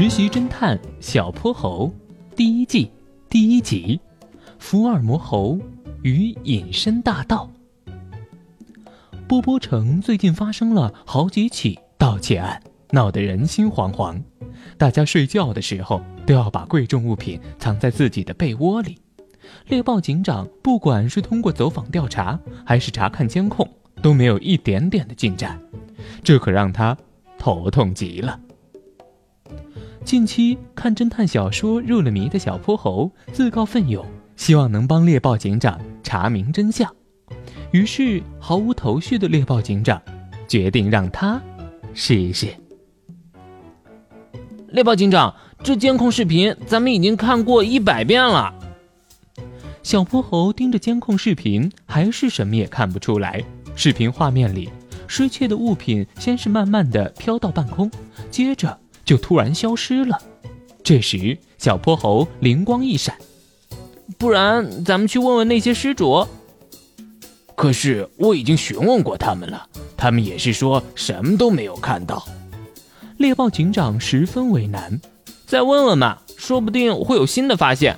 实习侦探小泼猴第一季第一集：福尔摩猴与隐身大盗。波波城最近发生了好几起盗窃案，闹得人心惶惶。大家睡觉的时候都要把贵重物品藏在自己的被窝里。猎豹警长不管是通过走访调查，还是查看监控，都没有一点点的进展，这可让他头痛极了。近期看侦探小说入了迷的小泼猴自告奋勇，希望能帮猎豹警长查明真相。于是毫无头绪的猎豹警长决定让他试一试。猎豹警长，这监控视频咱们已经看过一百遍了。小泼猴盯着监控视频，还是什么也看不出来。视频画面里，失窃的物品先是慢慢的飘到半空，接着就突然消失了。这时，小泼猴灵光一闪，不然咱们去问问那些失主。可是我已经询问过他们了，他们也是说什么都没有看到。猎豹警长十分为难，再问问嘛，说不定会有新的发现。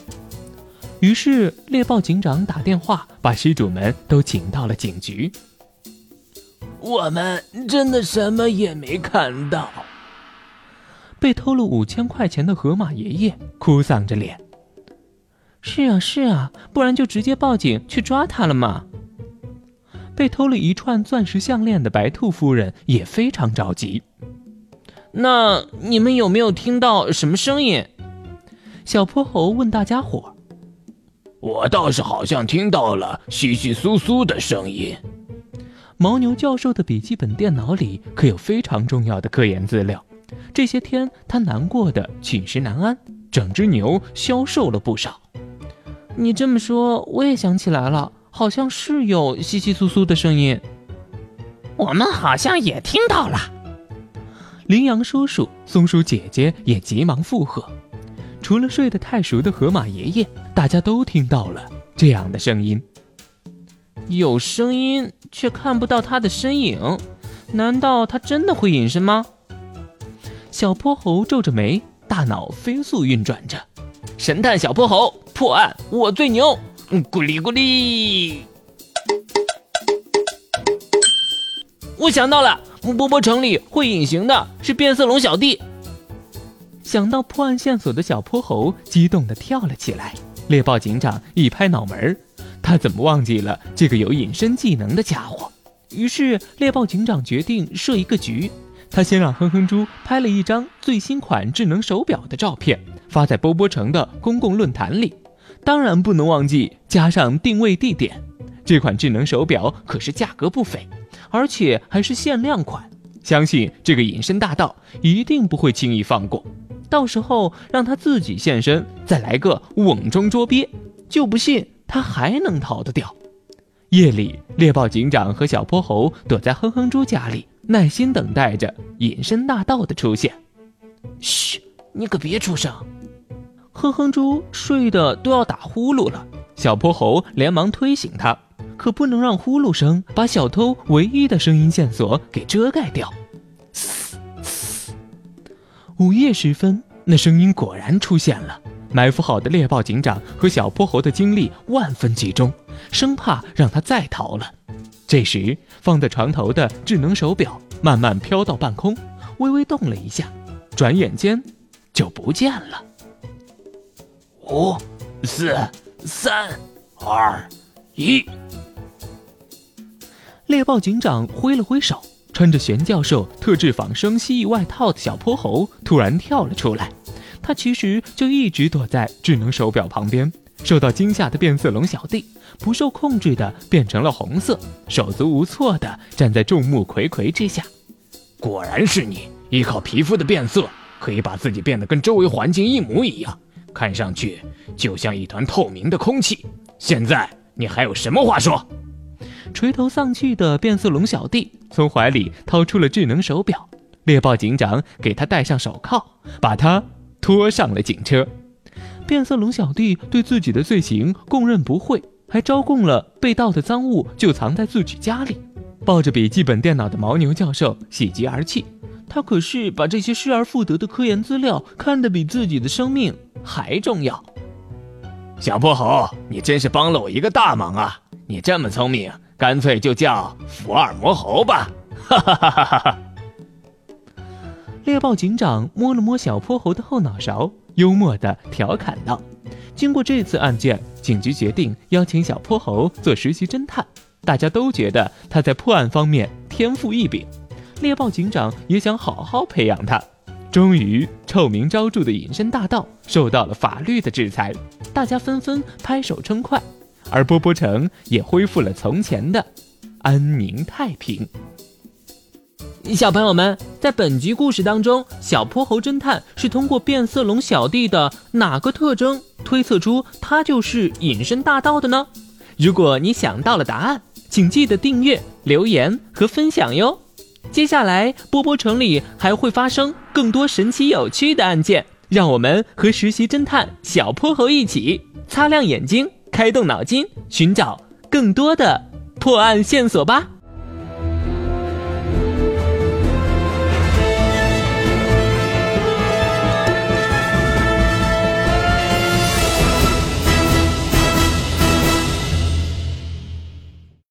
于是猎豹警长打电话把失主们都请到了警局。我们真的什么也没看到。被偷了五千块钱的河马爷爷哭丧着脸。是啊是啊，不然就直接报警去抓他了嘛。被偷了一串钻石项链的白兔夫人也非常着急。那你们有没有听到什么声音？小泼猴问大家伙。我倒是好像听到了窸窸窣窣的声音。牦牛教授的笔记本电脑里可有非常重要的科研资料。这些天他难过的寝食难安，整只牛消瘦了不少。你这么说，我也想起来了。好像是有窸窸窣窣的声音，我们好像也听到了。羚羊叔叔、松鼠姐姐也急忙附和。除了睡得太熟的河马爷爷，大家都听到了这样的声音。有声音却看不到他的身影，难道他真的会隐身吗？小泼猴皱着眉，大脑飞速运转着。神探小泼猴破案，我最牛。咕哩咕哩！我想到了，波波城里会隐形的是变色龙小弟。想到破案线索的小泼猴激动地跳了起来。猎豹警长一拍脑门他怎么忘记了这个有隐身技能的家伙？于是猎豹警长决定设一个局。他先让哼哼猪拍了一张最新款智能手表的照片，发在波波城的公共论坛里。当然不能忘记加上定位地点，这款智能手表可是价格不菲，而且还是限量款。相信这个隐身大盗一定不会轻易放过，到时候让他自己现身，再来个瓮中捉鳖，就不信他还能逃得掉。夜里，猎豹警长和小泼猴躲在哼哼猪家里，耐心等待着隐身大盗的出现。嘘，你可别出声。哼哼猪睡得都要打呼噜了，小泼猴连忙推醒他，可不能让呼噜声把小偷唯一的声音线索给遮盖掉。嘶嘶！午夜时分，那声音果然出现了。埋伏好的猎豹警长和小泼猴的精力万分集中，生怕让他再逃了。这时，放在床头的智能手表慢慢飘到半空，微微动了一下，转眼间就不见了。五、四、三、二、一。猎豹警长挥了挥手，穿着玄教授特制仿生蜥蜴外套的小泼猴突然跳了出来。他其实就一直躲在智能手表旁边。受到惊吓的变色龙小弟不受控制的变成了红色，手足无措的站在众目睽睽之下。果然是你，依靠皮肤的变色可以把自己变得跟周围环境一模一样。看上去就像一团透明的空气。现在你还有什么话说？垂头丧气的变色龙小弟从怀里掏出了智能手表。猎豹警长给他戴上手铐，把他拖上了警车。变色龙小弟对自己的罪行供认不讳，还招供了被盗的赃物就藏在自己家里。抱着笔记本电脑的牦牛教授喜极而泣。他可是把这些失而复得的科研资料看得比自己的生命还重要。小泼猴，你真是帮了我一个大忙啊！你这么聪明，干脆就叫福尔摩猴吧！哈哈哈哈哈哈！猎豹警长摸了摸小泼猴的后脑勺，幽默地调侃道：“经过这次案件，警局决定邀请小泼猴做实习侦探。大家都觉得他在破案方面天赋异禀，猎豹警长也想好好培养他。终于，臭名昭著的隐身大盗受到了法律的制裁，大家纷纷拍手称快，而波波城也恢复了从前的安宁太平。”小朋友们，在本集故事当中，小泼猴侦探是通过变色龙小弟的哪个特征推测出他就是隐身大盗的呢？如果你想到了答案，请记得订阅、留言和分享哟。接下来，波波城里还会发生更多神奇有趣的案件，让我们和实习侦探小泼猴一起擦亮眼睛，开动脑筋，寻找更多的破案线索吧。